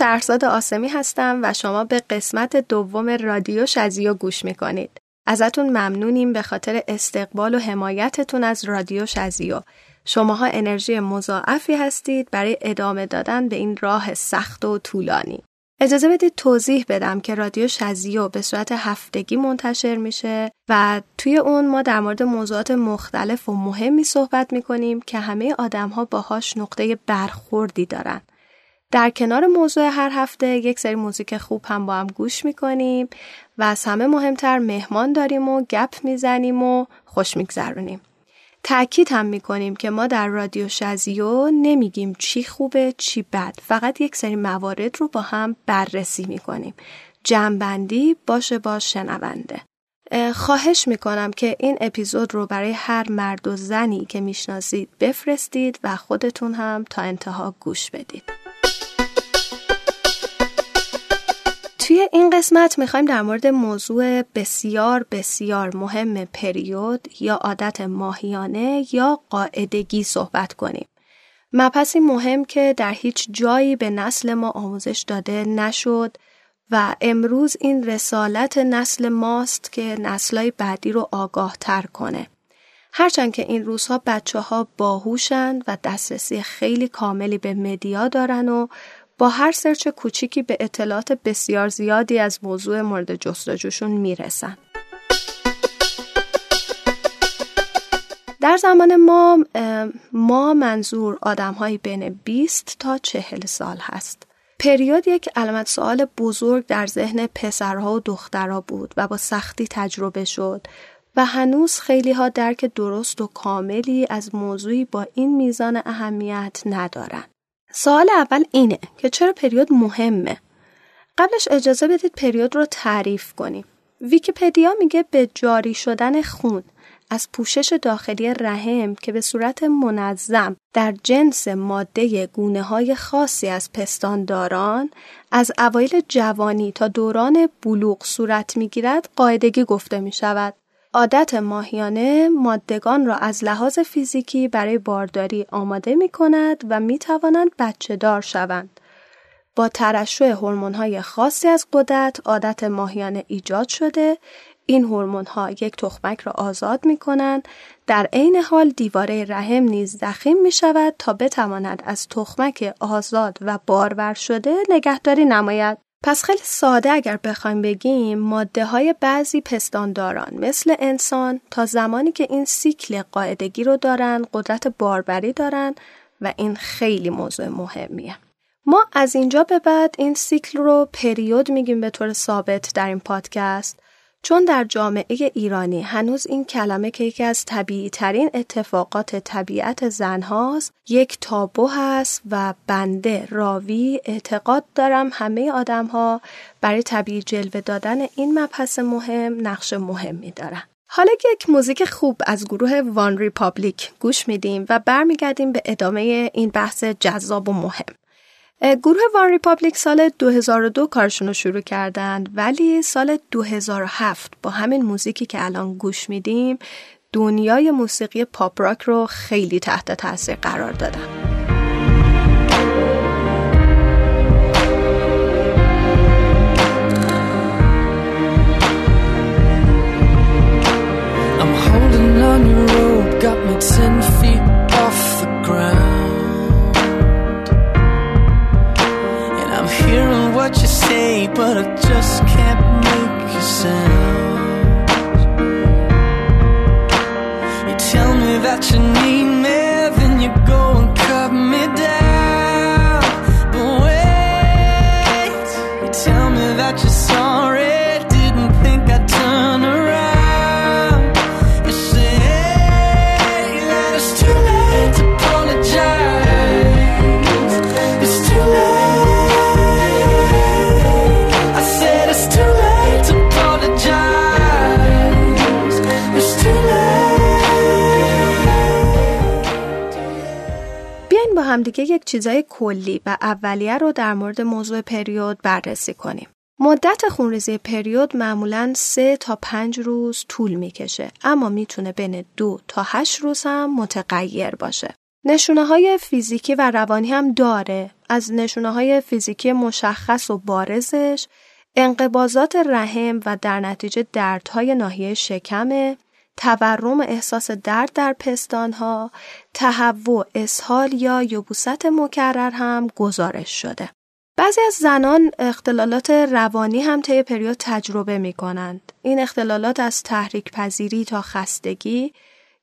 شهرزاد آسمی هستم و شما به قسمت دوم رادیو شزیو گوش می‌کنید. ازتون ممنونیم به خاطر استقبال و حمایتتون از رادیو شزیو شماها انرژی مضاعفی هستید برای ادامه دادن به این راه سخت و طولانی. اجازه بدید توضیح بدم که رادیو شزیو به صورت هفتگی منتشر میشه و توی اون ما در مورد موضوعات مختلف و مهمی صحبت می‌کنیم که همه آدم ها باهاش نقطه برخوردی دارن. در کنار موضوع هر هفته یک سری موزیک خوب هم با هم گوش می‌کنیم و از همه مهمتر مهمان داریم و گپ می‌زنیم و خوش میگذرونیم. تأکید هم می‌کنیم که ما در رادیو شزیو نمیگیم چی خوبه چی بد. فقط یک سری موارد رو با هم بررسی می‌کنیم. جمعبندی باشه با شنونده. خواهش می‌کنم که این اپیزود رو برای هر مرد و زنی که می‌شناسید بفرستید و خودتون هم تا انتها گوش بدید. توی این قسمت می‌خوایم در مورد موضوع بسیار بسیار مهم پریود یا عادت ماهیانه یا قاعدگی صحبت کنیم. مپسی مهم که در هیچ جایی به نسل ما آموزش داده نشد و امروز این رسالت نسل ماست که نسلای بعدی رو آگاه تر کنه. هرچند که این روزها بچه ها باهوشند و دسترسی خیلی کاملی به مدیا دارن و با هر سرچ کوچیکی به اطلاعات بسیار زیادی از موضوع مورد جستجوشون می‌رسن. در زمان ما ما منظور آدم بین 20 تا 40 سال هست. پریود یک علامت سوال بزرگ در ذهن پسرها و دخترها بود و با سختی تجربه شد و هنوز خیلی ها درک درست و کاملی از موضوعی با این میزان اهمیت ندارن. سوال اول اینه که چرا پریود مهمه؟ قبلش اجازه بدید پریود رو تعریف کنیم. ویکیپدیا میگه به جاری شدن خون از پوشش داخلی رحم که به صورت منظم در جنس ماده گونه های خاصی از پستانداران از اوایل جوانی تا دوران بلوغ صورت می‌گیرد قاعدگی گفته می شود. عادت ماهیانه مادگان را از لحاظ فیزیکی برای بارداری آماده می کند و می توانند بچه دار شوند. با ترشح های خاصی از قدرت عادت ماهیانه ایجاد شده. این هورمون ها یک تخمک را آزاد می کنند در عین حال دیواره رحم نیز دخیم می شود تا بتواند از تخمک آزاد و بارور شده نگهداری نماید. پس خیلی ساده اگر بخوایم بگیم ماده های بعضی پستانداران مثل انسان تا زمانی که این سیکل قاعدگی رو دارن قدرت باربری دارن و این خیلی موضوع مهمیه. ما از اینجا به بعد این cycle رو پریود میگیم به طور ثابت در این پادکست چون در جامعه ایرانی هنوز این کلمه که یکی از طبیعی ترین اتفاقات طبیعت زن هاست یک تابو هست و بنده راوی اعتقاد دارم همه آدم ها برای طبیعی جلوه دادن این مبحث مهم نقش مهمی دارن. حالا یک موزیک خوب از گروه OneRepublic گوش میدیم و برمیگردیم به ادامه این بحث جذاب و مهم. گروه OneRepublic سال 2002 کارشون رو شروع کردند ولی سال 2007 با همین موزیکی که الان گوش میدیم دنیای موسیقی پاپ راک رو خیلی تحت تاثیر قرار دادن. But I just can't make a sound. You tell me that you need me, then you go and همدیگه یک چیزای کلی و اولیه رو در مورد موضوع پریود بررسی کنیم. مدت خونریزی پریود معمولا 3 تا 5 روز طول می‌کشه اما می‌تونه بین دو تا 8 روز هم متغیر باشه. نشونه های فیزیکی و روانی هم داره از نشونه های فیزیکی مشخص و بارزش انقبازات رحم و در نتیجه دردهای ناحیه شکمه تورم احساس درد در پستانها تهوع اسهال یا یبوست مکرر هم گزارش شده بعضی از زنان اختلالات روانی هم طی پریود تجربه می کنند. این اختلالات از تحریک پذیری تا خستگی،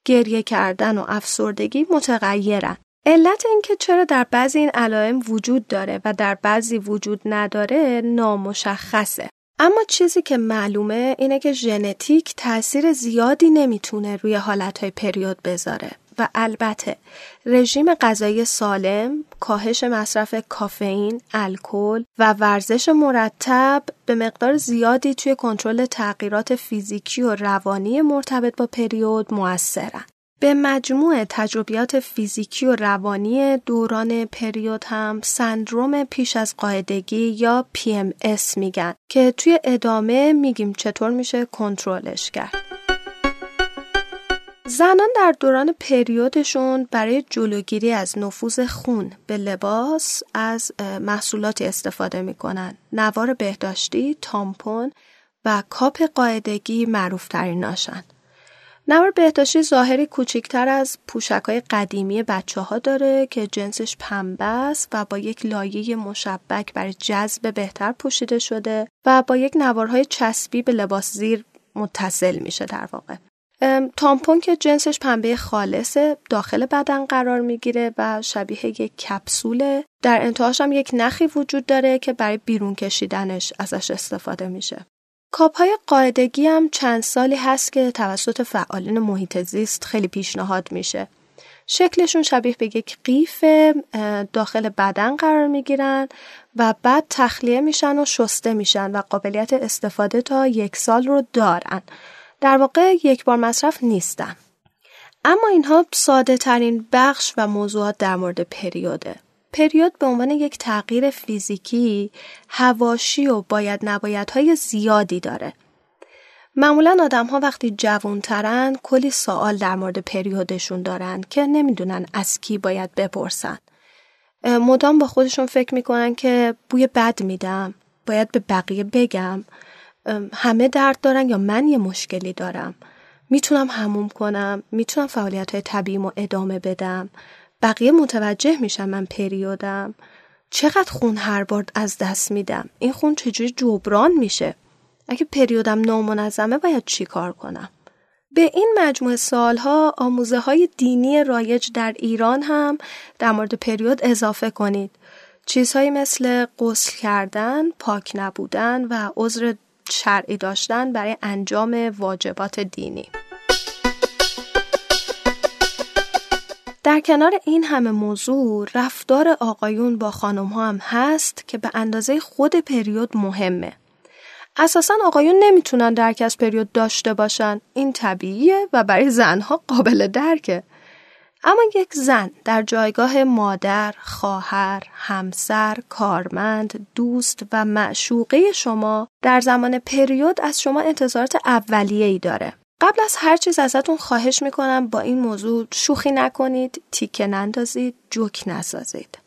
گریه کردن و افسردگی متغیرند. علت اینکه چرا در بعضی این علائم وجود داره و در بعضی وجود نداره نامشخصه. اما چیزی که معلومه اینه که ژنتیک تاثیر زیادی نمی‌تونه روی حالتهای پریود بذاره و البته رژیم غذایی سالم، کاهش مصرف کافئین، الکل و ورزش مرتب به مقدار زیادی توی کنترل تغییرات فیزیکی و روانی مرتبط با پریود موثرن. به مجموع تجربیات فیزیکی و روانی دوران پریود هم سندروم پیش از قاعدگی یا PMS میگن که توی ادامه میگیم چطور میشه کنترلش کرد. زنان در دوران پریودشون برای جلوگیری از نفوذ خون به لباس از محصولاتی استفاده می‌کنن. نوار بهداشتی، تامپون و کاپ قاعدگی معروف ناشن. نوار بهداشتی ظاهری کوچکتر از پوشک های قدیمی بچه ها داره که جنسش پنبه است و با یک لایه مشبک برای جذب بهتر پوشیده شده و با یک نوارهای چسبی به لباس زیر متصل میشه در واقع. تامپون که جنسش پنبه خالصه داخل بدن قرار می‌گیره و شبیه یک کپسوله در انتهاش هم یک نخی وجود داره که برای بیرون کشیدنش ازش استفاده میشه کاپ های قاعدگی هم چند سالی هست که توسط فعالین محیط زیست خیلی پیشنهاد میشه. شکلشون شبیه به یک قیف داخل بدن قرار می‌گیرن و بعد تخلیه میشن و شسته میشن و قابلیت استفاده تا یک سال رو دارن. در واقع یک بار مصرف نیستن. اما اینها ساده ترین بخش و موضوعات در مورد پریوده. پریود به عنوان یک تغییر فیزیکی هواشی و باید نبایدهای زیادی داره. معمولا آدم ها وقتی جوانترن کلی سوال در مورد پریودشون دارن که نمی‌دونن از کی باید بپرسن. مدام با خودشون فکر می‌کنن که بوی بد میدم باید به بقیه بگم همه درد دارن یا من یه مشکلی دارم می‌تونم هموم کنم می‌تونم فعالیت های طبیعیمو ادامه بدم بقیه متوجه میشن من پریودم. چقدر خون هر بار از دست میدم؟ این خون چجوری جبران میشه؟ اگه پریودم نامنظمه باید چی کار کنم؟ به این مجموعه سالها آموزه های دینی رایج در ایران هم در مورد پریود اضافه کنید. چیزهایی مثل غسل کردن، پاک نبودن و عذر شرعی داشتن برای انجام واجبات دینی. در کنار این همه موضوع رفتار آقایون با خانم ها هم هست که به اندازه خود پریود مهمه. اساسا آقایون نمی‌تونن درک از پریود داشته باشن. این طبیعیه و برای زنها قابل درکه. اما یک زن در جایگاه مادر، خواهر، همسر، کارمند، دوست و معشوقه شما در زمان پریود از شما انتظارات اولیه‌ای داره. قبل از هر چیز ازتون خواهش می‌کنم با این موضوع شوخی نکنید، تیکه نندازید، جوک نسازید.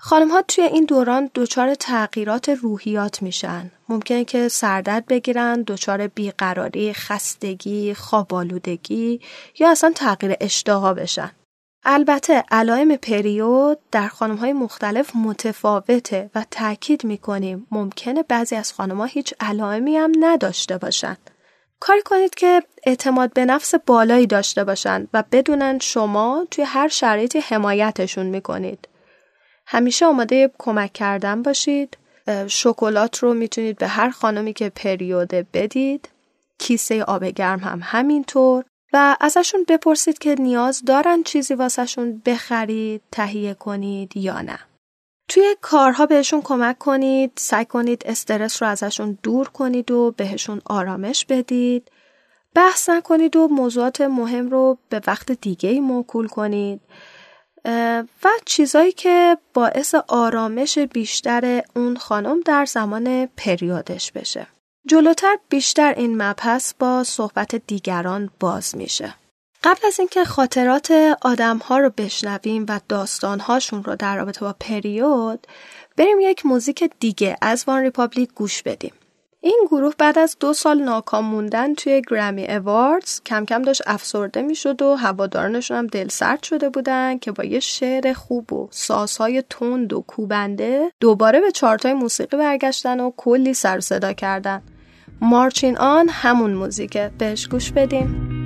خانم ها توی این دوران دچار تغییرات روحیات میشن. ممکنه که سردرد بگیرن، دچار بیقراری، خستگی، خوابالودگی یا اصلا تغییر اشتها بشن. البته علائم پریود در خانم های مختلف متفاوته و تاکید می‌کنیم ممکنه بعضی از خانم ها هیچ علائمی هم نداشته باشند. کاری کنید که اعتماد به نفس بالایی داشته باشند و بدونن شما توی هر شرایطی حمایتشون می‌کنید. همیشه آماده کمک کردن باشید. شکلات رو می‌تونید به هر خانمی که پریوده بدید. کیسه آب گرم هم همینطور و ازشون بپرسید که نیاز دارن چیزی واسهشون بخرید، تهیه کنید یا نه. توی کارها بهشون کمک کنید سعی کنید استرس رو ازشون دور کنید و بهشون آرامش بدید. بحث نکنید و موضوعات مهم رو به وقت دیگه موکول کنید. و چیزایی که باعث آرامش بیشتر اون خانم در زمان پریودش بشه. جلوتر بیشتر این مبحث با صحبت دیگران باز میشه. قبل از اینکه خاطرات آدم ها رو بشنویم و داستان هاشون رو در رابطه با پریود بریم یک موزیک دیگه از OneRepublic گوش بدیم. این گروه بعد از دو سال ناکام موندن توی Grammy Awards کم کم داشت افسرده می‌شد و هوادارانشون هم دل سرد شده بودن که با یه شعر خوب و سازهای تند و کوبنده دوباره به چارتای موسیقی برگشتن و کلی سر صدا کردن. مارچین آن همون موزیکه. بهش گوش بدیم.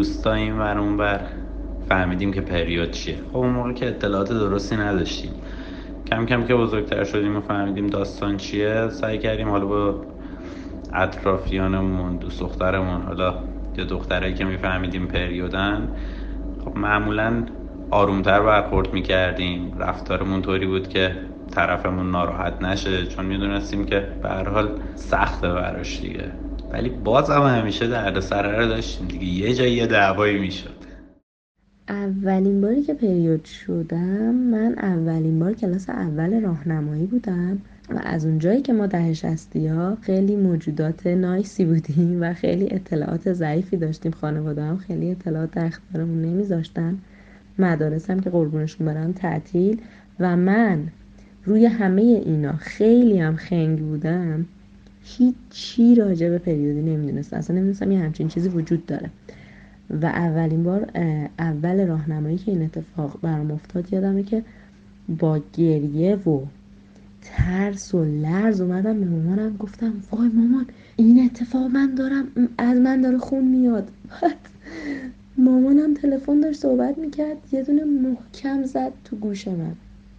از طریق دوستاییم و اون بر فهمیدیم که پریود چیه. خب اون موقع که اطلاعات درستی نداشتیم. کم کم که بزرگتر شدیم و فهمیدیم داستان چیه سعی کردیم حالا با اطرافیانمون دوست دخترمون حالا یا دخترایی که میفهمیدیم پریودن خب معمولا آرومتر برخورد می‌کردیم. رفتارمون طوری بود که طرفمون ناراحت نشه چون می‌دونستیم که به هر حال سخته براش دیگه. ولی باز هم همیشه درد سره رو داشتیم دیگه. یه جایی یه دعوایی می‌شد. اولین باری که پریود شدم من اولین بار کلاس اول راهنمایی بودم و از اونجایی که ما ده شستی ها خیلی موجودات نایسی بودیم و خیلی اطلاعات ضعیفی داشتیم. خانواده هم خیلی اطلاعات در اختیارمون نمیذاشتن. مدارس هم که قربونشون برم تعطیل و من روی همه اینا خیلی هم خنگ بودم. هیچی راجع به پریودی نمی‌دونست. اصلا نمی‌دونستم یه همچین چیزی وجود داره. و اولین بار اول راهنمایی که این اتفاق برام افتاد یادمه که با گریه و ترس و لرز اومدم به مامانم گفتم وای مامان این اتفاق من دارم از من داره خون میاد. بعد مامانم تلفن داشت صحبت می‌کرد یه دونه محکم زد تو گوش من.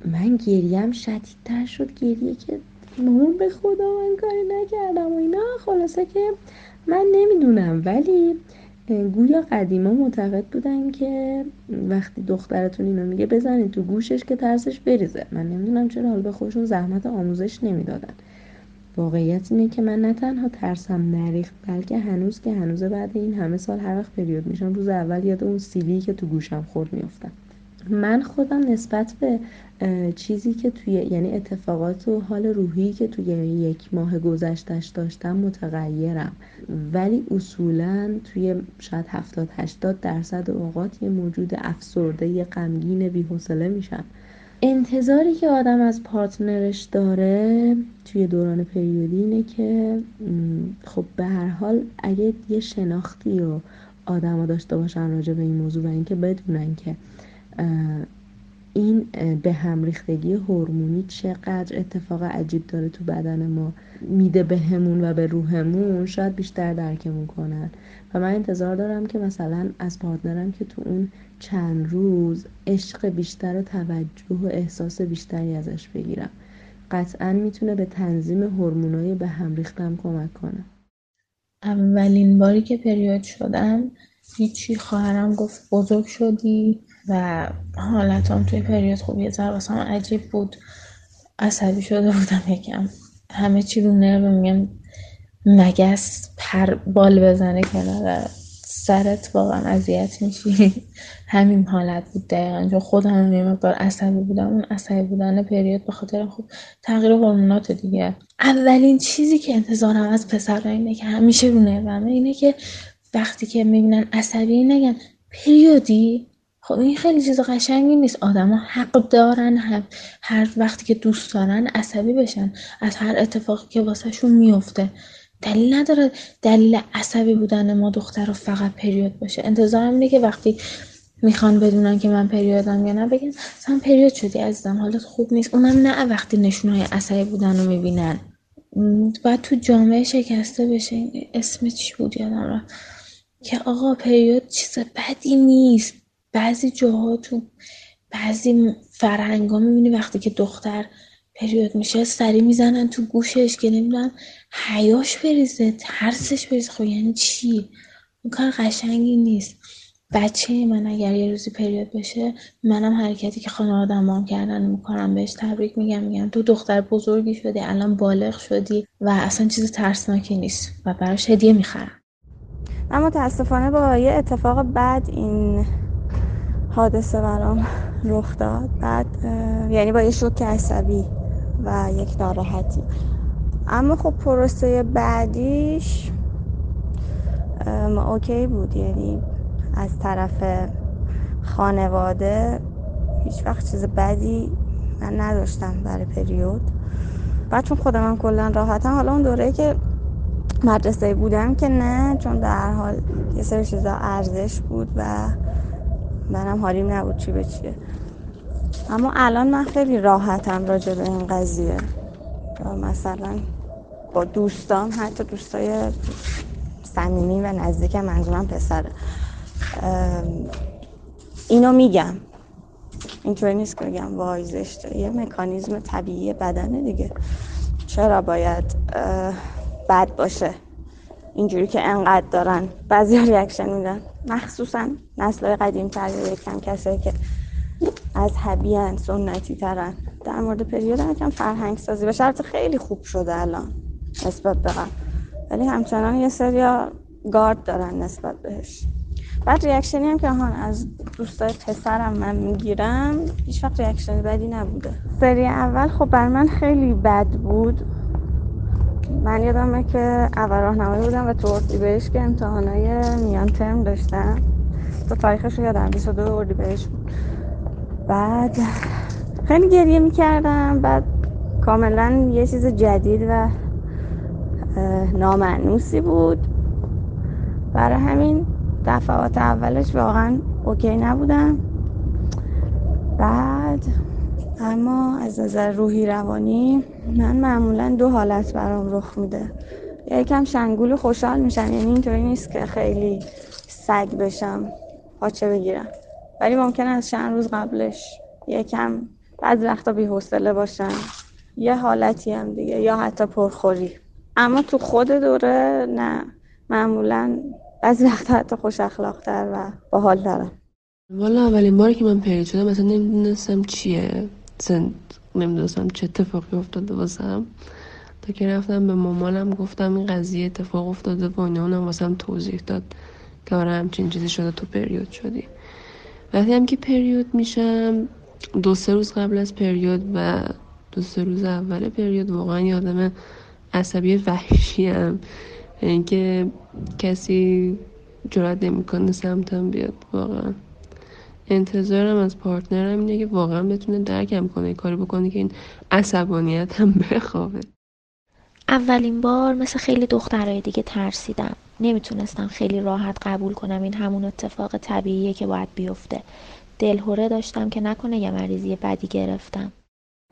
من گریم شدیدتر شد گریه که مامان به خدا من کاری نکردم و اینا. خلاصه که من نمی‌دونم ولی گویا قدیما معتقد بودن که وقتی دخترتون اینو میگه بزنید تو گوشش که ترسش بریزه. من نمی‌دونم چرا حال به خودشون زحمت آموزش نمی‌دادن. واقعیت اینه که من نه تنها ترسم نریخت بلکه هنوز که هنوز بعد این همه سال هر وقت پریود میشم روز اول یاد اون سیلی که تو گوشم خورد میافتم. من خودم نسبت به چیزی که توی یعنی اتفاقات و حال روحی که توی یک ماه گذشتش داشتم متغیرم. ولی اصولا توی شاید هفتاد هشتاد درصد اوقات یه موجود افسرده یه غمگین بیحوصله میشم. انتظاری که آدم از پارتنرش داره توی دوران پریودی اینه که خب به هر حال اگه یه شناختی رو آدما داشته باشن راجع به این موضوع و اینکه بدونن که این به هم ریختگی هورمونی چقدر اتفاق عجیب داره تو بدن ما میده بهمون و به روحمون شاید بیشتر درکمون کنن. و من انتظار دارم که مثلا از پارتنرم که تو اون چند روز عشق بیشتر و توجه و احساس بیشتری ازش بگیرم. قطعا می‌تونه به تنظیم هورمونای به هم ریختم کمک کنه. اولین باری که پریود شدم هیچی خواهرم گفت بزرگ شدی. و حالتام توی پریود خوب یه ذره عجیب بود. عصبی شده بودم یکم. همه چی رو نرو میگم. مگس پر بال بزنه کنار سرت واقعا اذیت میشی. همین حالت بود دقیقا. چون خودم یه مقدار عصبی بودم. اون عصبی بودن پریود به خاطر خوب تغییر هورمونات دیگه. اولین چیزی که انتظارم از پسر اینه که همیشه رو نرومه اینه که وقتی که می‌بینن عصبی نگن پریودی؟ خب این خیلی چیز قشنگی نیست. آدما حق دارن هم هر وقتی که دوست دارن عصبی بشن. از هر اتفاقی که واسهشون میفته. دلیل نداره دلیل عصبی بودن ما دختر رو فقط پریود باشه. انتظارم اینه که وقتی می‌خوان بدونن که من پریودم یا نه بگن مثلا پریود شدی عزیزم حالت خوب نیست. اونم نه وقتی نشونه های عصبی بودن رو می‌بینن. باید تو جامعه شکسته بشه. اسم چی بود یادم رفت؟ که آقا پریود چیز بدی نیست. بعضی جاها تو بعضی فرهنگ ها می‌بینی وقتی که دختر پریود میشه سری می‌زنن تو گوشش که نمی‌دونم حیاش بریزه ترسش بریزه. خب یعنی چی؟ اون کار قشنگی نیست. بچه من اگر یه روزی پریود بشه منم حرکتی که خانواده هم کردن می‌کنم بهش تبریک میگم میگم تو دختر بزرگی شدی الان بالغ شدی و اصلا چیز ترسناکی نیست و براش هدیه می‌خرم. من متاسفانه با یه اتفاق بد این حادثه برام رخ داد. بعد یعنی با یه شوک عصبی و یک ناراحتی. اما خب پروسه بعدیش اوکی بود. یعنی از طرف خانواده هیچ وقت چیز بدی من نداشتم برای پریود. بعد چون خودم هم کلا راحتم حالا اون دوره که مدرسه بودم که نه چون در حال یه سری چیزا ارزش بود و منم حالیم نبود چی به چیه. اما الان من خیلی راحتم راجع به این قضیه. مثلا با دوستان حتی دوستای صمیمی و نزدیک منظورم پسره اینو میگم. اینطوری نیست که بگم وای زشته. یه مکانیزم طبیعی بدنه دیگه. چرا باید بد باشه؟ اینجوری که انقدر دارن بعضی reaction میدن. مخصوصا نسل قدیم تر یکم کسایی که مذهبی‌ان سنتی ترن در مورد پریود یکم فرهنگ سازی به شرط خیلی خوب شده الان نسبت به ولی همچنان یه سریا گارد دارن نسبت بهش. بعد reaction ی هم که هان از دوستای پسرم من می‌گیرم هیچ وقت reaction بدی نبوده. سری اول خب بر من خیلی بد بود. من یادمه که اول راهنمایی بودم و تو بهش که امتحانای میان ترم داشتم. تو تاریخش رو یادم 22 بهش بود. بعد خیلی گریه می‌کردم بعد کاملا یه چیز جدید و نامعنوسی بود. برای همین دفعات اولش واقعا اوکی نبودم. بعد اما از نظر روحی روانی من معمولا دو حالت برام رخ میده. یکم شنگول خوشحال میشم یعنی اینطوری نیست که خیلی سگ بشم پاچه بگیرم. ولی ممکن از چند روز قبلش یکم بعض وقتا بی حوصله باشم. یه حالتی هم دیگه یا حتی پرخوری. اما تو خود دوره نه معمولا بعضی وقتا حتی خوش اخلاقتر و باحال دارم. والا اولین باری که من پرید شدم مثلا نمی‌دونستم چیه. مثلا نمی‌دونستم چه اتفاقی افتاده واسم. تا که رفتم به مامانم گفتم این قضیه اتفاق افتاده و اینا. اونم واسم توضیح داد که آره همچین چیزی شده تو پریود شدی. وقتی هم که پریود میشم دو سه روز قبل از پریود و دو سه روز اول پریود واقعا یادم عصبی وحشی هم. اینکه کسی جرات نمی‌کنه سمتم بیاد واقعا. انتظارم از پارتنرم اینه که واقعا بتونه درکم کنه کاری بکنه که این عصبانیت هم بخوابه. اولین بار مثل خیلی دخترهای دیگه ترسیدم. نمی‌تونستم خیلی راحت قبول کنم این همون اتفاق طبیعیه که باید بیفته. دلهوره داشتم که نکنه یه مریضی بدی گرفتم.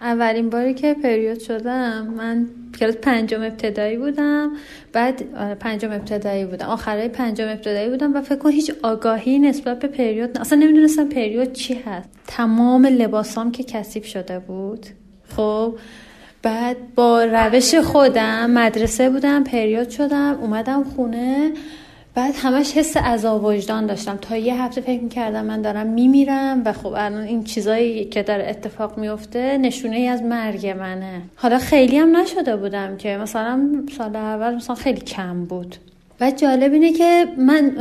اولین باری که پریود شدم من کلاس پنجم ابتدایی بودم. بعد آره پنجم ابتدایی بودم. آخرای پنجم ابتدایی بودم و فکر کن هیچ آگاهی نسبت به پریود اصلا نمی‌دونستم پریود چی هست. تمام لباسام که کثیف شده بود. خب بعد با روش خودم مدرسه بودم پریود شدم اومدم خونه. بعد همش حس عذاب وجدان داشتم. تا یه هفته فکر می‌کردم من دارم میمیرم و خب الان این چیزایی که داره اتفاق میفته نشونه ای از مرگ منه. حالا خیلی هم نشده بودم که مثلا سال اول مثلا خیلی کم بود. و جالب اینه که من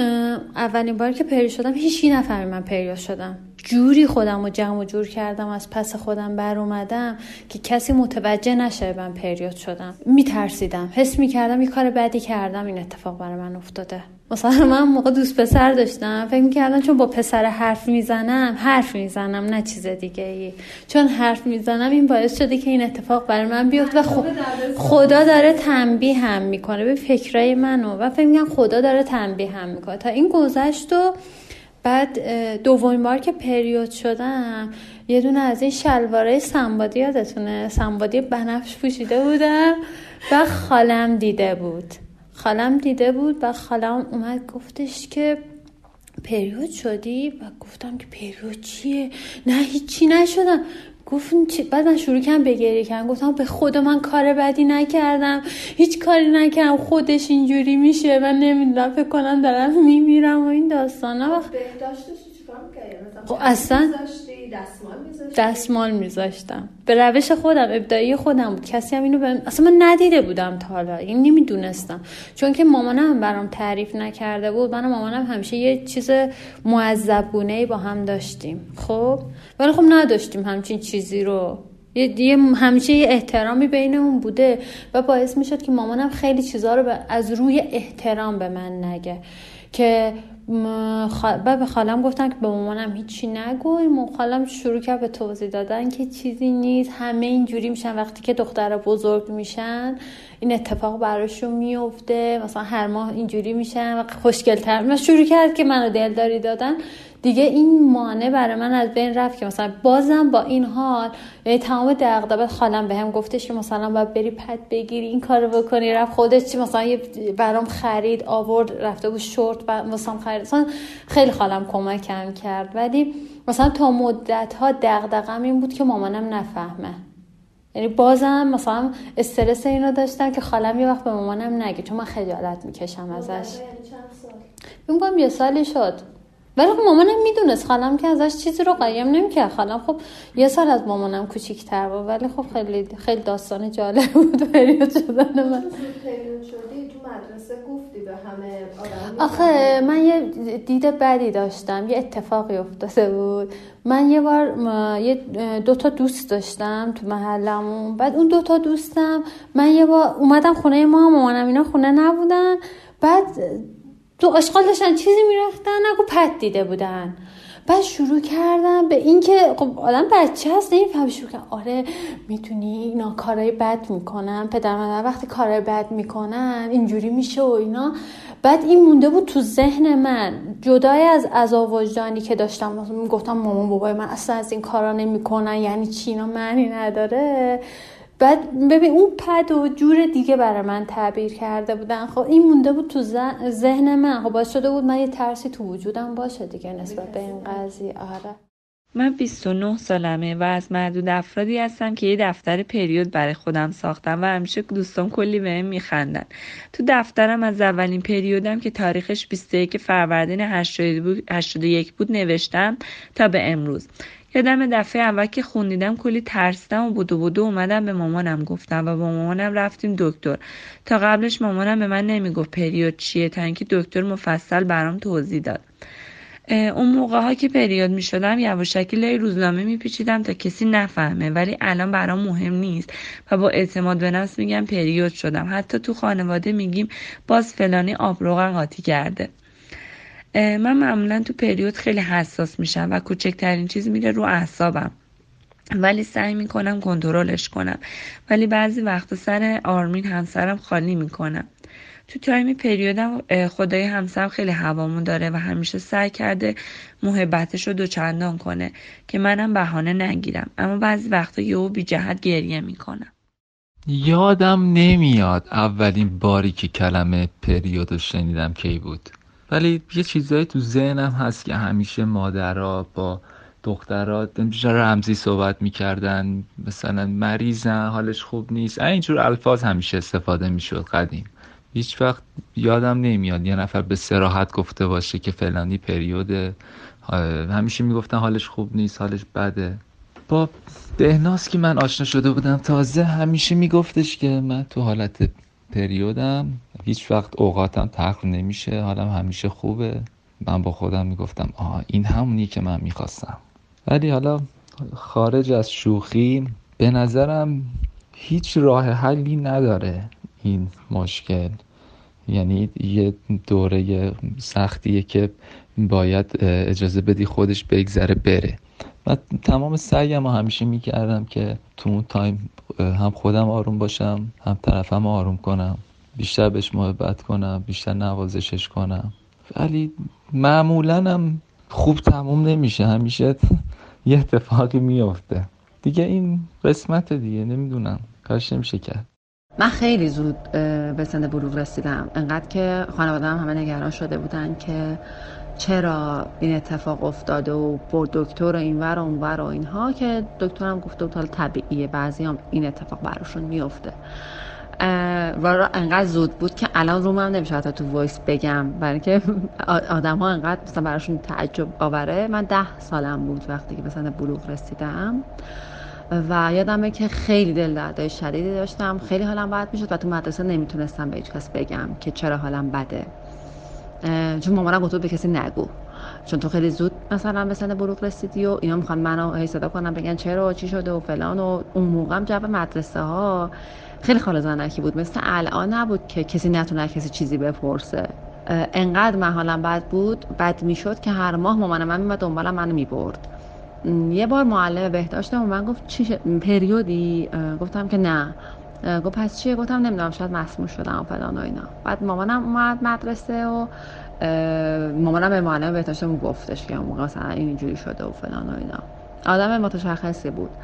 اولین بار که پری شدم هیچی نفهمید من پریود شدم جوری خودم رو جمع و جور کردم از پس خودم بر اومدم که کسی متوجه نشه من پریود شدم. میترسیدم حس می‌کردم یه کار بدی کردم این اتفاق برای من افتاده. مثلا من موقع دوست پسر داشتم فکر می‌کردم چون با پسر حرف می‌زنم حرف می‌زنم نه چیز دیگه ای چون حرف می‌زنم این باعث شده که این اتفاق برای من بیفت و خدا داره تنبیه هم می‌کنه به فکرای منو. و فکر می‌کنم خدا داره تنبیه هم می‌کنه. تا این گذشت و بعد دومین بار که پریود شدم یه دونه از این شلواره سنبادی یادتونه؟ سنبادی بنفش پوشیده بودم و خالم دیده بود. خالم دیده بود و خالم اومد گفتش که پریود شدی؟ و گفتم که پریود چیه؟ نه هیچی نشدم. گفتم چی؟ بعد من شروع کردم به گریه کردم گفتم به خدا من کار بدی نکردم. هیچ کاری نکردم. خودش اینجوری میشه. و نمی‌دونم. فکر کنم دارم میمیرم و این داستانا. خب اصلا دستمال میذاشتم. به روش خودم ابدایی خودم بود. کسی هم اینو به اصلا من ندیده بودم تا حالا. این نمی‌دونستم. چون که مامانم برام تعریف نکرده بود. من مامانم همیشه یه چیز معذبونه با هم داشتیم. خب؟ ولی خب نداشتیم همچین چیزی رو. یه همیشه یه احترامی بینمون بوده و باعث می‌شد که مامانم خیلی چیزها رو از روی احترام به من نگه. که به خالم گفتن که به مامانم هیچی نگوی خالم شروع کرد به توضیح دادن که چیزی نیست. همه اینجوری میشن وقتی که دختر بزرگ میشن. این اتفاق براشون میفته مثلا هر ماه اینجوری میشن و خوشگلتر شروع کرد که منو دلداری دادن. دیگه این مانع برای من از بین رفت که مثلا بازم با این حال یعنی تمام دغدغه خالم به گفتش که مثلا باید بری پد بگیری این کارو بکنی. رفت خودش چی مثلا یه برام خرید آورد رفته بود شورت و مثلا خرید. مثلا خیلی خالم کمکم کرد. ولی مثلا تا مدت ها دغدغم این بود که مامانم نفهمه. یعنی بازم مثلا استرس اینو داشتم که خالم یه وقت به مامانم نگه چون من خجالت می‌کشم ازش. میگم یه سالی شد. ولی خب مامانم می‌دونست خالم که ازش چیزی رو قایم نمی‌کرد. خالم خب یه سال از مامانم کوچیک‌تر بود ولی خب خیلی خیلی داستان جالب بود پریود شدن من. آخه من یه دید بدی داشتم یه اتفاقی افتاده بود. من یه بار یه دو تا دوست داشتم تو محلمون. بعد اون دو تا دوستم من یه بار اومدم خونه ما مامانم اینا خونه نبودن. بعد تو اشغال داشتن چیزی می‌رفتن نگو پت دیده بودن. بعد شروع کردم به اینکه خب آدم بچه هست نمیفهم شروع کردم آره می‌تونی اینا کارهای بد می‌کنن پدر مادر وقتی کارهای بد می‌کنن اینجوری میشه و اینا. بعد این مونده بود تو ذهن من. جدای از عذاب وجدانی که داشتم می‌گفتم مامان بابای من اصلا از این کارا نمی‌کنن یعنی چی؟ اینا معنی نداره. بعد ببین اون پد و جور دیگه برای من تعبیر کرده بودن. خب این مونده بود تو ذهن من. خب باعث شده بود من یه ترسی تو وجودم باشه دیگه نسبت به این قضیه. آره. من 29 سالمه و از معدود افرادی هستم که یه دفتر پریود برای خودم ساختم و همیشه دوستان کلی بهم میخندن. تو دفترم از اولین پریودم که تاریخش 21 فروردین 81 بود نوشتم تا به امروز. یادم دفعه اول که خوندیدم کلی ترسیدم و بودو بودو اومدم به مامانم گفتم و با مامانم رفتیم دکتر. تا قبلش مامانم به من نمی‌گفت پریود چیه تا اینکه دکتر مفصل برام توضیح داد. اون موقع ها که پریود می شدم یواشکی لای روزنامه می پیچیدم تا کسی نفهمه ولی الان برام مهم نیست و با اعتماد به نفس میگم پریود شدم. حتی تو خانواده میگیم باز فلانی آبروغن قاطی کرده. من معمولا تو پریود خیلی حساس میشم و کوچکترین چیز میره رو اعصابم. ولی سعی می‌کنم کنترلش کنم. ولی بعضی وقت سر آرمین همسرم خالی می‌کنم. تو time پریودم خدایی همسرم خیلی هوامون داره و همیشه سعی کرده محبتش رو دوچندان کنه که منم بهانه نگیرم. اما بعضی وقتا یهو بی جهت گریه می‌کنم. یادم نمیاد اولین باری که کلمه پریود رو شنیدم کی بود. ولی یه چیزایی تو ذهنم هست که همیشه مادرها با دخترها رمزی صحبت می‌کردن. مثلا مریضن حالش خوب نیست. اینجور الفاظ همیشه استفاده می‌شد قدیم. هیچ وقت یادم نمیاد یه نفر به سراحت گفته باشه که فلانی پریوده همیشه می‌گفتن حالش خوب نیست حالش بده. با بهناس که من آشنا شده بودم. تازه همیشه میگفتش که من تو حالت پریودم. هیچ وقت اوقاتم تخل نمیشه حالم همیشه خوبه. من با خودم می‌گفتم آه این همونی که من می‌خواستم. ولی حالا خارج از شوخی به نظرم هیچ راه حلی نداره این مشکل. یعنی یه دوره سختیه که باید اجازه بدی خودش بگذره بره. و تمام سعیم همیشه می‌کردم که تو اون تایم هم خودم آروم باشم هم طرفم آروم کنم. بیشتر بهش محبت کنم بیشتر نوازشش کنم. ولی معمولا هم خوب تموم نمیشه. همیشه یه اتفاقی میفته دیگه این قسمت دیگه نمی‌دونم. کارش نمیشه کرد. من خیلی زود به سن بلوغ رسیدم. انقدر که خانواده هم همه نگران شده بودن که چرا این اتفاق افتاده و برد دکتر و اینور و اونور و اینها که دکترم گفته بود طبیعیه بعضی هم این اتفاق براشون میفته و انقدر زود بود که الان رومم نمیشه حتی تو voice بگم. برای اینکه آدم ها انقدر مثلا براشون تعجب آوره. من ده سالم بود وقتی که مثلا بلوغ رسیدم. و یادمه که خیلی دل دردای شدیدی داشتم. خیلی حالم بد می‌شد و تو مدرسه نمی‌تونستم به هیچ کس بگم که چرا حالم بده. چون مامانم گفت به کسی نگو. چون تو خیلی زود مثلا به سن بلوغ رسیدی و اینا می‌خوان منو هی صدا کنن بگن چرا چی شده و فلان و اون موقع هم جو مدرسه ها خیلی خاله زنکی بود. مثل الان نبود که کسی نتونه کسی چیزی بپرسه. انقدر من حالم بد بود بد می‌شد که هر ماه مامانم من میمد دنبالم منو می‌برد. یه بار معلم بهداشت من گفت چی پریودی؟ گفتم که نه. گفت پس چیه؟ گفتم نمی‌دونم شاید مسموم شدم و فلان و اینا. بعد مامانم اومد مدرسه و مامانم به معلم بهداشتمون گفتش که موقع مثلا اینجوری شده و فلان و اینا. آدم متشخصی بود.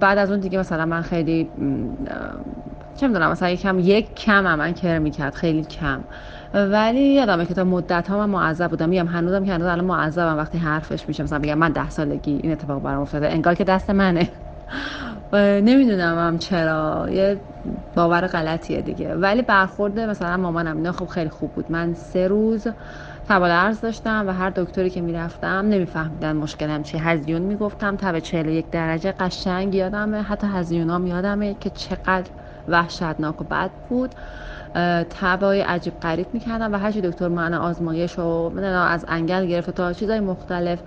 بعد از اون دیگه مثلا من خیلی چه می‌دونم مثلا یکم یک کم هم من کر می‌کرد خیلی کم. ولی یادمه که تا مدت ها من معذب بودم. میگم هنوزم که هنوز الان معذبم وقتی حرفش میشم مثلا میگم من ده سالگی این اتفاق برام افتاده. انگار که دست منه. نمی‌دونم هم چرا. یه باور غلطیه دیگه. ولی برخورده مثلا مامانم. اینا خب خیلی خوب بود. من سه روز تبال ارز داشتم و هر دکتری که می‌رفتم نمیفهمیدن مشکلم چی هزیون می‌گفتم تب 41 درجه قشنگ یادمه. حتی هزیونام یادمه که چقدر وحشتناک و بد بود. تبای عجیب غریب می‌کردم و هرچی دکتر من آزمایش و از انگل گرفته تا چیزای مختلف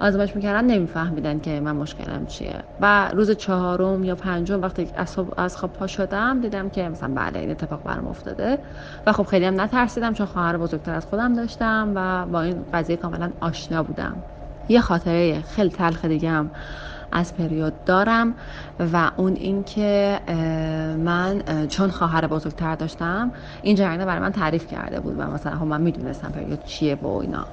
آزمایش می‌کردن نمیفهمیدن که من مشکلم چیه. و روز چهارم یا پنجم وقتی از خواب پا شدم دیدم که مثلا بله این اتفاق برام افتاده. و خب خیلی هم نترسیدم چون خواهر بزرگتر از خودم داشتم و با این قضیه کاملا آشنا بودم. یه خاطره خیلی تلخ دیگه هم از پریود دارم و اون اینکه من چون خواهر بزرگتر داشتم این جریان برای من تعریف کرده بود و مثلا هم من می‌دونستم پریود چیه با اینا.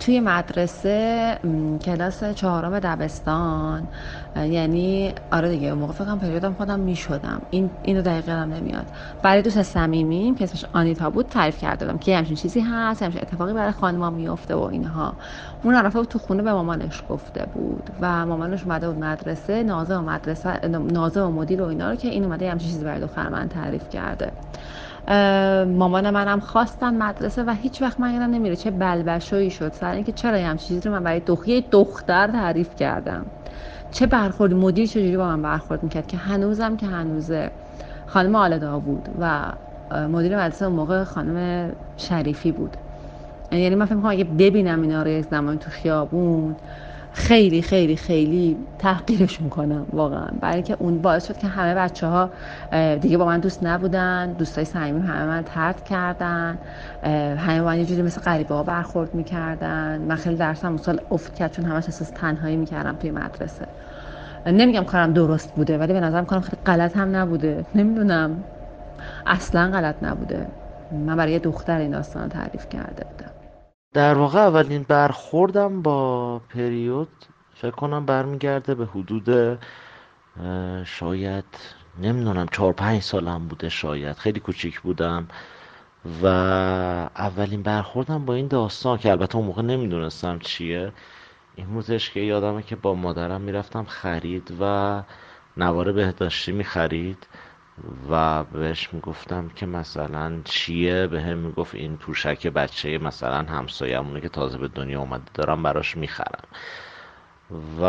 توی مدرسه کلاس چهارم دبستان. یعنی آره دیگه موقع فکرم پریودم خودم می‌شدم. این اینو دقیقا هم نمیاد. برای دوست صمیمیم که اسمش آنیتا بود تعریف کرده بودم که همچین چیزی هست همچین اتفاقی برای خانم‌ها میفته و اینها. اون بود تو خونه به مامانش گفته بود و مامانش اومده بود مدرسه نازه و مدرسه نازه و مدیر و اینا رو که این اومده همچین چیزی برای دختر من تعریف کرده. مامان منم خواستن مدرسه و هیچ وقت من یادم نمیره چه بلبشویی شد. سر اینکه چرا هم چیزی رو من برای دختر دختر تعریف کردم. چه برخورد مدیر چجوری با من برخورد می‌کرد که هنوزم که هنوزه. خانم آلدا بود و مدیر مدرسه اون موقع خانم شریفی بود. یعنی من فکر می‌کنم اگه ببینم اینا رو یک زمانی تو خیابون خیلی خیلی خیلی تحقیرشون کنم واقعا. برای اینکه اون باعث شد که همه بچه ها دیگه با من دوست نبودن دوستای صمیمیم همه من ترد کردن همه من یه جوری مثل غریبه ها برخورد می‌کردن. من خیلی درسم سال افت کرد چون همش اساس تنهایی می‌کردم توی مدرسه. نمیگم کارم درست بوده ولی به نظرم کارم خیلی غلط هم نبوده. نمی‌دونم. اصلا غلط نبوده. من برای دختر این داستان تعریف کرده بودم. در واقع اولین برخوردم با پریود فکر کنم برمیگرده به حدود شاید نمی‌دونم چهار پنج سالم بوده شاید. خیلی کوچیک بودم و اولین برخوردم با این داستان که البته اون موقع نمی‌دونستم چیه. این بودش که یادمه که با مادرم می‌رفتم خرید و نوار بهداشتی می‌خرید. و بهش می‌گفتم که مثلا چیه؟ به هم می‌گفت این پوشک بچه مثلا همسایمونه که تازه به دنیا اومده دارم براش می‌خرم. و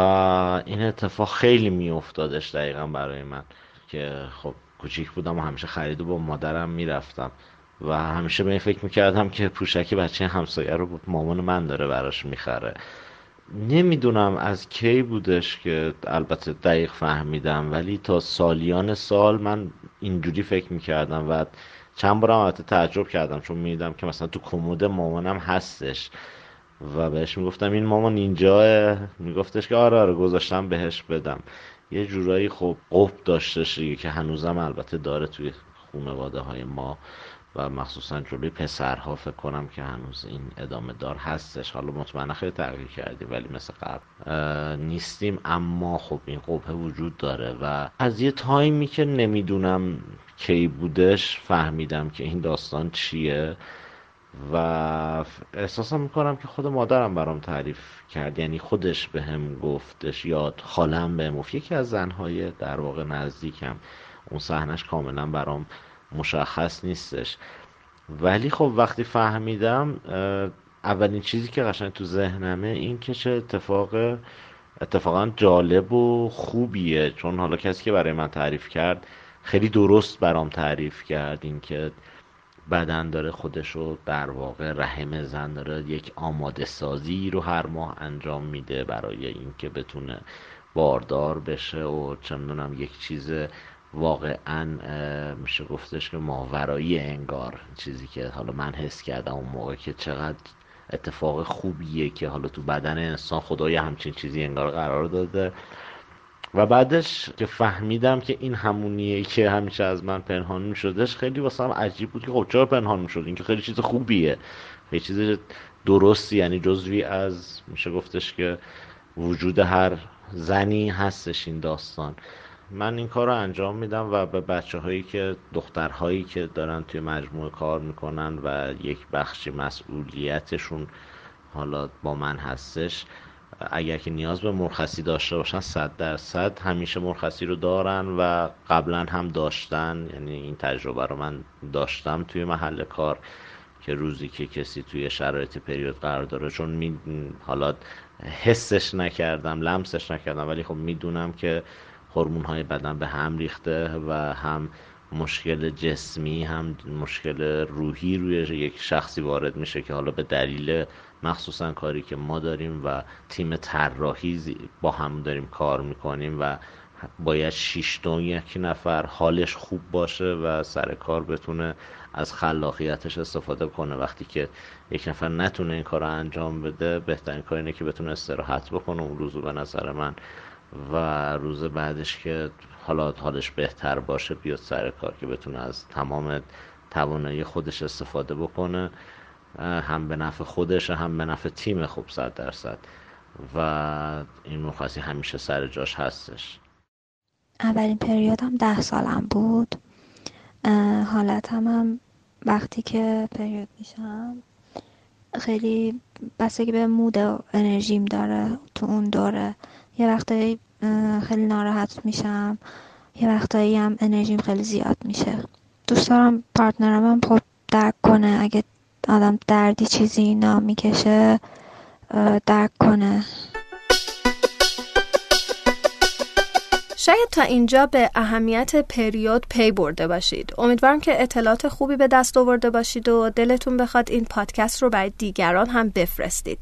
این اتفاق خیلی میافتادش دقیقا برای من که خب کوچیک بودم و همیشه خرید و با مادرم می‌رفتم. و همیشه به این فکر می‌کردم که پوشک بچه همسایه رو مامان من داره براش می‌خره. نمی‌دونم از کی بودش که البته دقیق فهمیدم ولی تا سالیان سال من اینجوری فکر می‌کردم و چند بارم البته تعجب کردم چون می‌دیدم که مثلا تو کمود مامانم هستش و بهش می‌گفتم این مامان اینجا میگفتش که آره آره گذاشتم بهش بدم. یه جورایی خب قب داشتش که هنوزم البته داره توی خانواده های ما. و مخصوصا جلوی پسرها فکر کنم که هنوز این ادامه دار هستش. حالا مطمئنا خیلی تغییر کردیم ولی مثل قبل نیستیم. اما خب این قبه وجود داره و از یه تایمی که نمی‌دونم کی بودش فهمیدم که این داستان چیه و احساسم می‌کنم که خود مادرم برام تعریف کرد. یعنی خودش به هم گفتش یاد خالم به گفت. یکی از زنهای در واقع نزدیکم. اون صحنش کاملا برام مشخص نیستش. ولی خب وقتی فهمیدم اولین چیزی که قشنگ تو ذهنمه این که چه اتفاق اتفاقا جالب و خوبیه. چون حالا کسی که برای من تعریف کرد خیلی درست برام تعریف کرد. اینکه بدن داره خودش رو در واقع رحم زن داره یک آماده سازی رو هر ماه انجام میده برای اینکه بتونه باردار بشه و چه یک چیز واقعا میشه گفتش که ماورایی انگار چیزی که حالا من حس کردم اون موقع که چقدر اتفاق خوبیه که حالا تو بدن انسان خدای همچین چیزی انگار قرار داده. و بعدش که فهمیدم که این همونیه که همیشه از من پنهان میشدش خیلی واسه هم عجیب بود که خب چرا پنهان می‌شد؟ این که خیلی چیز خوبیه. خیلی چیز درستی یعنی جزوی از میشه گفتش که وجود هر زنی هستش این داستان. من این کار رو انجام میدم و به بچه هایی که دخترهایی که دارن توی مجموعه کار می‌کنن و یک بخشی مسئولیتشون حالا با من هستش اگر که نیاز به مرخصی داشته باشن صد درصد همیشه مرخصی رو دارن و قبلا هم داشتن. یعنی این تجربه رو من داشتم توی محل کار که روزی که کسی توی شرایط پریود قرار داره چون می حالا حسش نکردم لمسش نکردم ولی خب می‌دونم که هورمون های بدن به هم ریخته و هم مشکل جسمی هم مشکل روحی روی یک شخصی وارد میشه که حالا به دلیل مخصوصا کاری که ما داریم و تیم طراحی با هم داریم کار می‌کنیم و باید شیشتون یک نفر حالش خوب باشه و سر کار بتونه از خلاقیتش استفاده کنه. وقتی که یک نفر نتونه این کار رو انجام بده بهترین کار اینه که بتونه استراحت بکنه. اون روزو به نظر من و روز بعدش که حالا حالش بهتر باشه بیاد سر کار که بتونه از تمام توانایی خودش استفاده بکنه هم به نفع خودش هم به نفع تیم خوب صد درصد. و این مخواسی همیشه سر جاش هستش. اولین پریودم ده سالم بود. حالتم هم وقتی که پریود میشم خیلی بستگی به مود و انرژیم داره تو اون دوره. یه وقتایی خیلی ناراحت میشم یه وقتایی هم انرژیم خیلی زیاد میشه دوست دارم partner م هم خب درک کنه اگه آدم دردی چیزی اینا می‌کشه درک کنه شاید تا اینجا به اهمیت پریود پی برده باشید. امیدوارم که اطلاعات خوبی به دست آورده باشید و دلتون بخواد این پادکست رو برای دیگران هم بفرستید.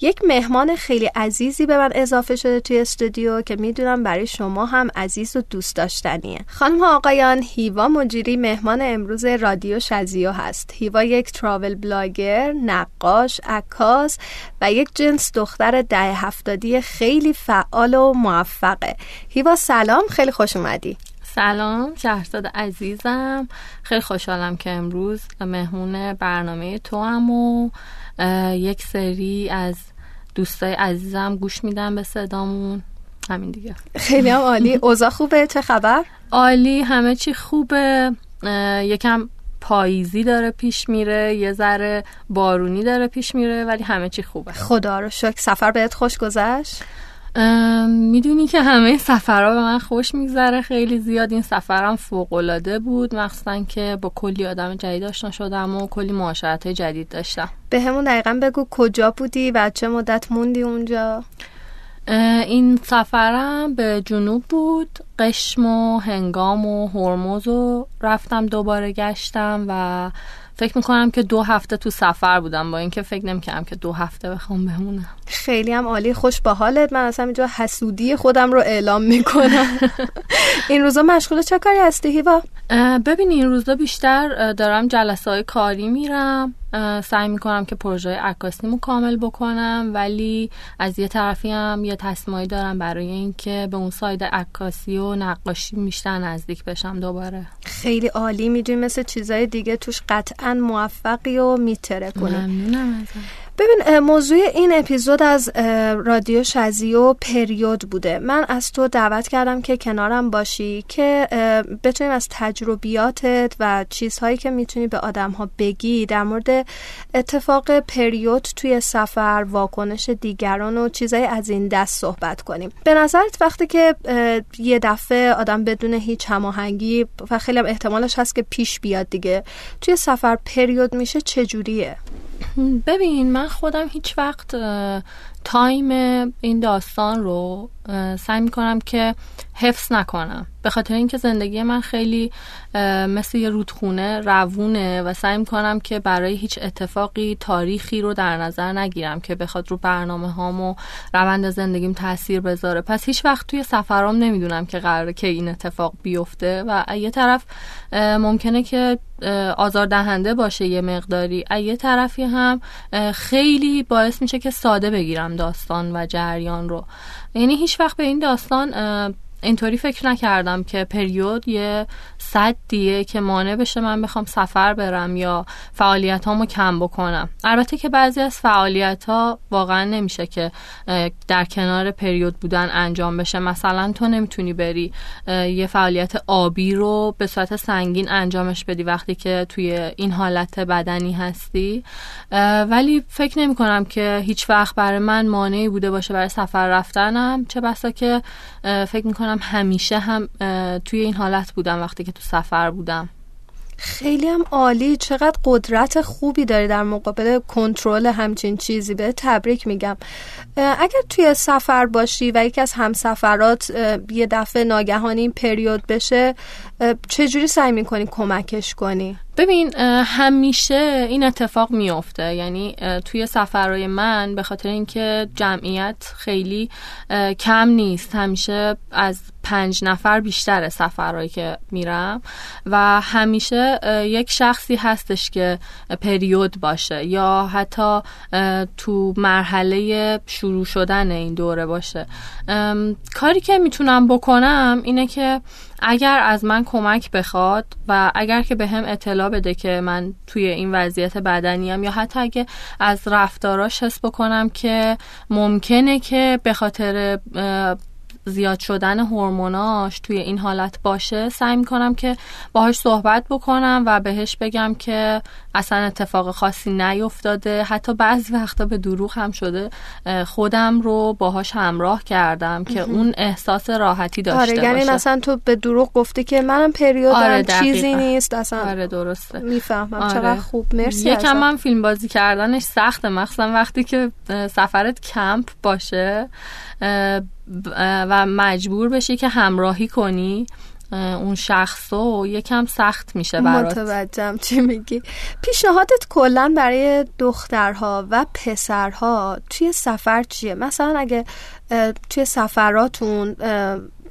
یک مهمان خیلی عزیزی به من اضافه شده توی استودیو که می‌دونم برای شما هم عزیز و دوست داشتنیه. خانم آقایان هیوا مجیری مهمان امروز رادیو شزیو هست. هیوا یک travel blogger نقاش عکاس و یک جنس دختر ده هفتادی خیلی فعال و موفقه. هیوا سلام خیلی خوش اومدی. سلام شهرزاد عزیزم. خیلی خوشحالم که امروز مهمون برنامه تو هم و یک سری از دوستای عزیزم گوش میدن به صدامون. همین دیگه. خیلی هم عالی. اوضاع خوبه؟ چه خبر؟ عالی. همه چی خوبه. یکم پاییزی داره پیش میره یه ذره بارونی داره پیش میره ولی همه چی خوبه. خدا رو شکر. سفر بهت خوش گذشت؟ می‌دونی که همه سفرها به من خوش میگذره. خیلی زیاد این سفرم فوق بود. مخصوصا که با کلی آدم جدید آشنا شدم و کلی معاشرت جدید داشتم. به همون دقیقا بگو کجا بودی و چه مدت موندی اونجا؟ این سفرم به جنوب بود. قشم و هنگام و هرمز و رفتم دوباره گشتم و فکر می‌کنم که دو هفته تو سفر بودم. با اینکه فکر نمی‌کنم که دو هفته بخوام بمونم. خیلی هم عالی. خوش با حالت. من اصلا اینجا حسودی خودم رو اعلام می‌کنم. این روزا مشغول چه کاری هستی هیوا؟ ببین این روزا بیشتر دارم جلسه های کاری میرم. سعی می‌کنم که پروژه عکاسیمو کامل بکنم ولی از یه طرفی هم یه تصمیمایی دارم برای اینکه به اون ساید عکاسی و نقاشی بیشتر نزدیک بشم دوباره. خیلی عالی می‌دونی مثل چیزای دیگه توش قطعا موفقی و میتره کنی ممنونم ببین موضوع این اپیزود از رادیو شزیو پریود بوده. من از تو دعوت کردم که کنارم باشی که بتونیم از تجربیاتت و چیزهایی که می‌تونی به آدم ها بگی در مورد اتفاق پریود توی سفر واکنش دیگران و چیزهای از این دست صحبت کنیم. به نظرت وقتی که یه دفعه آدم بدون هیچ هماهنگی و خیلی هم احتمالش هست که پیش بیاد دیگه توی سفر پریود میشه چجوریه؟ ببین من خودم هیچ وقت تایم این داستان رو سعی می‌کنم که حفظ نکنم. به خاطر اینکه زندگی من خیلی مثل یه رودخونه روونه و سعی می‌کنم که برای هیچ اتفاقی تاریخی رو در نظر نگیرم که بخواد رو برنامه هام و روند زندگیم تاثیر بذاره. پس هیچ وقت توی سفرام نمی‌دونم که قراره که این اتفاق بیفته و یه طرف ممکنه که آزاردهنده باشه یه مقداری. یه طرفی هم خیلی باعث میشه که ساده بگیرم. داستان و جریان رو. یعنی هیچ وقت به این داستان اینطوری فکر نکردم که پریود یه صدیه که مانع بشه من بخوام سفر برم یا فعالیت هامو کم بکنم. البته که بعضی از فعالیت ها واقعا نمیشه که در کنار پریود بودن انجام بشه. مثلا تو نمی‌تونی بری یه فعالیت آبی رو به صورت سنگین انجامش بدی وقتی که توی این حالت بدنی هستی. ولی فکر نمی کنم که هیچ وقت برای من مانعی بوده باشه برای سفر رفتنم. چه بسا که فکر می‌کنم همیشه هم توی این حالت بودم وقتی که تو سفر بودم. خیلی هم عالی. چقدر قدرت خوبی داری در مقابل کنترل همچین چیزی. به تبریک میگم. اگر توی سفر باشی و یکی از همسفرات یه دفعه ناگهانی این پریود بشه چجوری سعی می‌کنی کمکش کنی؟ ببین همیشه این اتفاق میافته. یعنی توی سفرهای من به خاطر اینکه جمعیت خیلی کم نیست. همیشه از پنج نفر بیشتر سفرهایی که میرم. و همیشه یک شخصی هستش که پریود باشه. یا حتی تو مرحله شروع شدن این دوره باشه. کاری که می‌تونم بکنم اینه که اگر از من کمک بخواد و اگر که به هم اطلاع بده که من توی این وضعیت بدنیم یا حتی اگه از رفتاراش حس بکنم که ممکنه که به خاطر زیاد شدن هورموناش توی این حالت باشه سعی می‌کنم که باهاش صحبت بکنم و بهش بگم که اصلا اتفاق خاصی نیفتاده. حتی بعضی وقتا به دروغ هم شده. خودم رو باهاش همراه کردم که اون احساس راحتی داشته آره یعنی باشه. مثلا تو به دروغ گفتی که منم پریودم آره چیزی نیست اصلا آره درسته. می‌فهمم. آره. چقدر خوب مرسی یکم. من فیلم بازی کردنش سخته. مخصوصا وقتی که سفرت کمپ باشه و مجبور بشی که همراهی کنی. اون شخص رو یکم سخت میشه برات. متوجهم. چی میگی؟ پیشنهادت کلا برای دخترها و پسرها توی سفر چیه؟ مثلا اگه توی سفراتون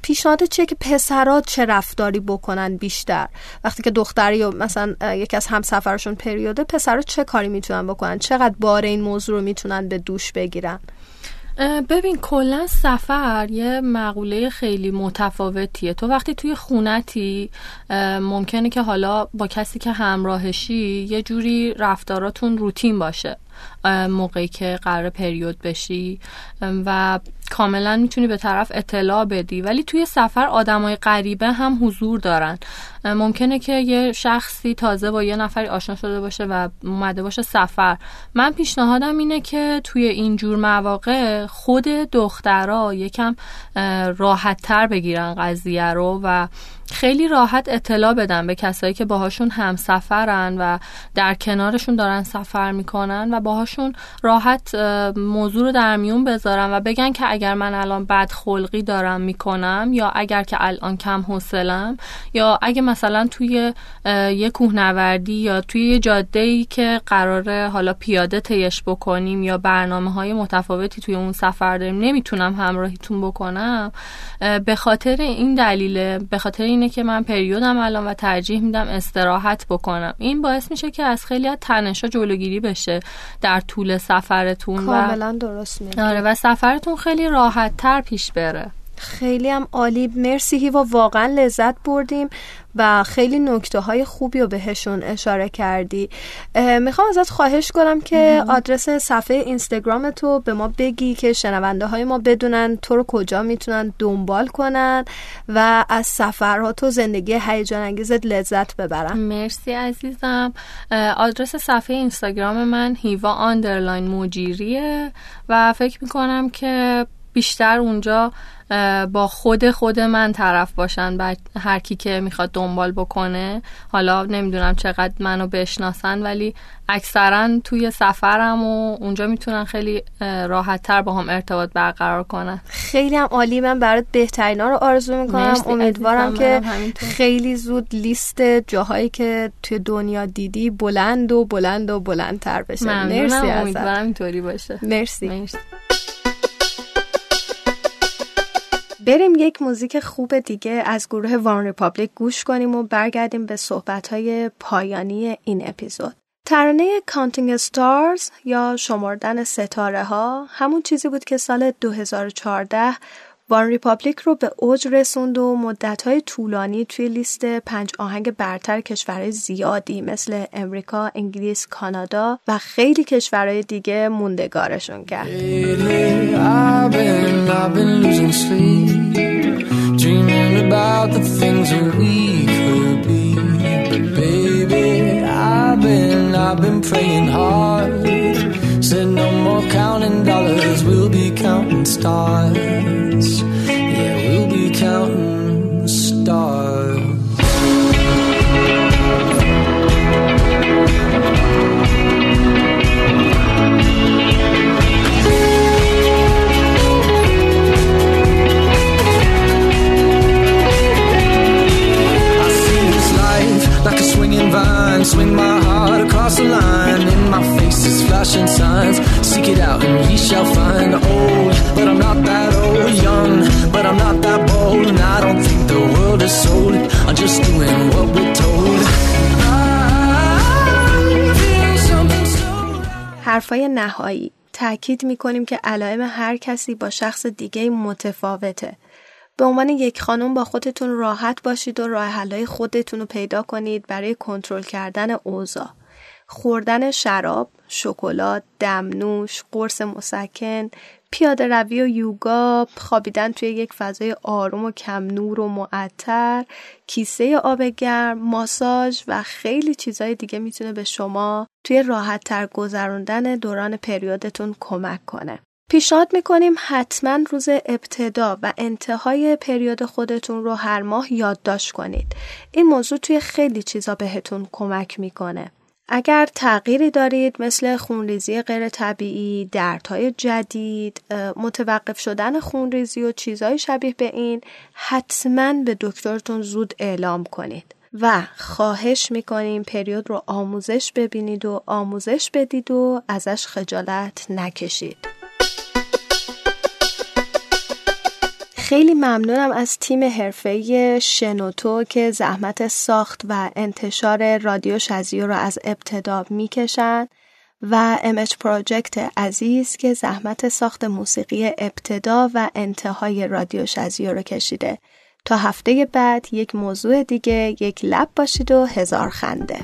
پیشنهاد چیه که پسرها چه رفتاری بکنن بیشتر؟ وقتی که دختری و مثلا یکی از همسفرشون پریوده پسرها چه کاری می‌تونن بکنن؟ چقدر بار این موضوع رو می‌تونن به دوش بگیرن؟ ببین کلا سفر یه مقوله خیلی متفاوتیه. تو وقتی توی خونتی ممکنه که حالا با کسی که همراهشی یه جوری رفتاراتون روتین باشه. موقعی که قرار پریود بشی. و کاملا می‌تونی به طرف اطلاع بدی. ولی توی سفر آدمای غریبه هم حضور دارن. ممکنه که یه شخصی تازه با یه نفری آشنا شده باشه و اومده باشه سفر. من پیشنهادم اینه که توی اینجور مواقع خود دخترها یکم راحت تر بگیرن قضیه رو و خیلی راحت اطلاع بدن به کسایی که باهاشون همسفرن و در کنارشون دارن سفر می‌کنن و باهاشون راحت موضوع رو در میون بذارن و بگن که اگر من الان بد خلقی دارم می‌کنم یا اگر که الان کم حوصلم یا اگه مثلا توی یه کوهنوردی یا توی یه جاده ای که قراره حالا پیاده تیش بکنیم یا برنامه های متفاوتی توی اون سفر داریم نمی‌تونم همراهیتون بکنم به خاطر این دلیل به خاطر اینه که من پریودم الان و ترجیح میدم استراحت بکنم. این باعث میشه که از خیلی از تنشا جلوگیری بشه در طول سفرتون کاملا درست میگی. آره و سفرتون خیلی راحت تر پیش بره. خیلی هم عالی. مرسی هیوا واقعا لذت بردیم و خیلی نکته های خوبی رو بهشون اشاره کردی. می‌خوام ازت خواهش کنم که آدرس صفحه اینستاگرام تو به ما بگی که شنونده های ما بدونن تو رو کجا می‌تونن دنبال کنن و از سفرات و زندگی هیجان انگیزت لذت ببرن. مرسی عزیزم. آدرس صفحه اینستاگرام من هیوا آندرلاین مجیریه و فکر می‌کنم که بیشتر اونجا با خود خود من طرف باشن بعد هر کی که می‌خواد دنبال بکنه. حالا نمی‌دونم چقدر منو بشناسن ولی اکثرا توی سفرم و اونجا می‌تونن خیلی راحت تر با هم ارتباط برقرار کنن. خیلی هم عالی. من برات بهترینا رو آرزو می‌کنم. امیدوارم که خیلی زود لیست جاهایی که توی دنیا دیدی بلند و بلند و بلندتر بشه. مرسی امیدوارم اینطوری باشه. مرسی, مرسی. بریم یک موزیک خوب دیگه از گروه OneRepublic گوش کنیم و برگردیم به صحبتهای پایانی این اپیزود. ترانه Counting Stars یا شمردن ستاره ها همون چیزی بود که سال 2014 OneRepublic رو به اوج رسوند و مدتهای طولانی توی لیست پنج آهنگ برتر کشورهای زیادی مثل امریکا، انگلیس، کانادا و خیلی کشورهای دیگه موندگارشون کرد. I've been praying hard. Said no more counting dollars, we'll be counting stars. Yeah, we'll be counting stars. نهایی تاکید می‌کنیم که علائم هر کسی با شخص دیگه متفاوته به عنوان یک خانم با خودتون راحت باشید و راه حلای خودتون رو پیدا کنید برای کنترل کردن اوضاع. خوردن شراب، شکلات، دمنوش، قرص مسکن، پیاده روی و یوگا، خوابیدن توی یک فضای آروم و کم نور و معطر، کیسه آب گرم، ماساژ و خیلی چیزهای دیگه می‌تونه به شما توی راحت تر گذراندن دوران پریودتون کمک کنه. پیشنهاد می‌کنیم حتما روز ابتدا و انتهای پریود خودتون رو هر ماه یادداشت کنید. این موضوع توی خیلی چیزا بهتون کمک می‌کنه. اگر تغییری دارید مثل خونریزی غیر طبیعی، دردهای جدید، متوقف شدن خونریزی و چیزهای شبیه به این حتما به دکترتون زود اعلام کنید. و خواهش می‌کنیم پریود رو آموزش ببینید و آموزش بدید و ازش خجالت نکشید. خیلی ممنونم از تیم حرفه‌ای شنوتو که زحمت ساخت و انتشار رادیو شزیو را از ابتدا می‌کشن و امج پروژکت عزیز که زحمت ساخت موسیقی ابتدا و انتهای رادیو شزیو رو کشیده. تا هفته بعد یک موضوع دیگه یک لب باشید و هزار خنده.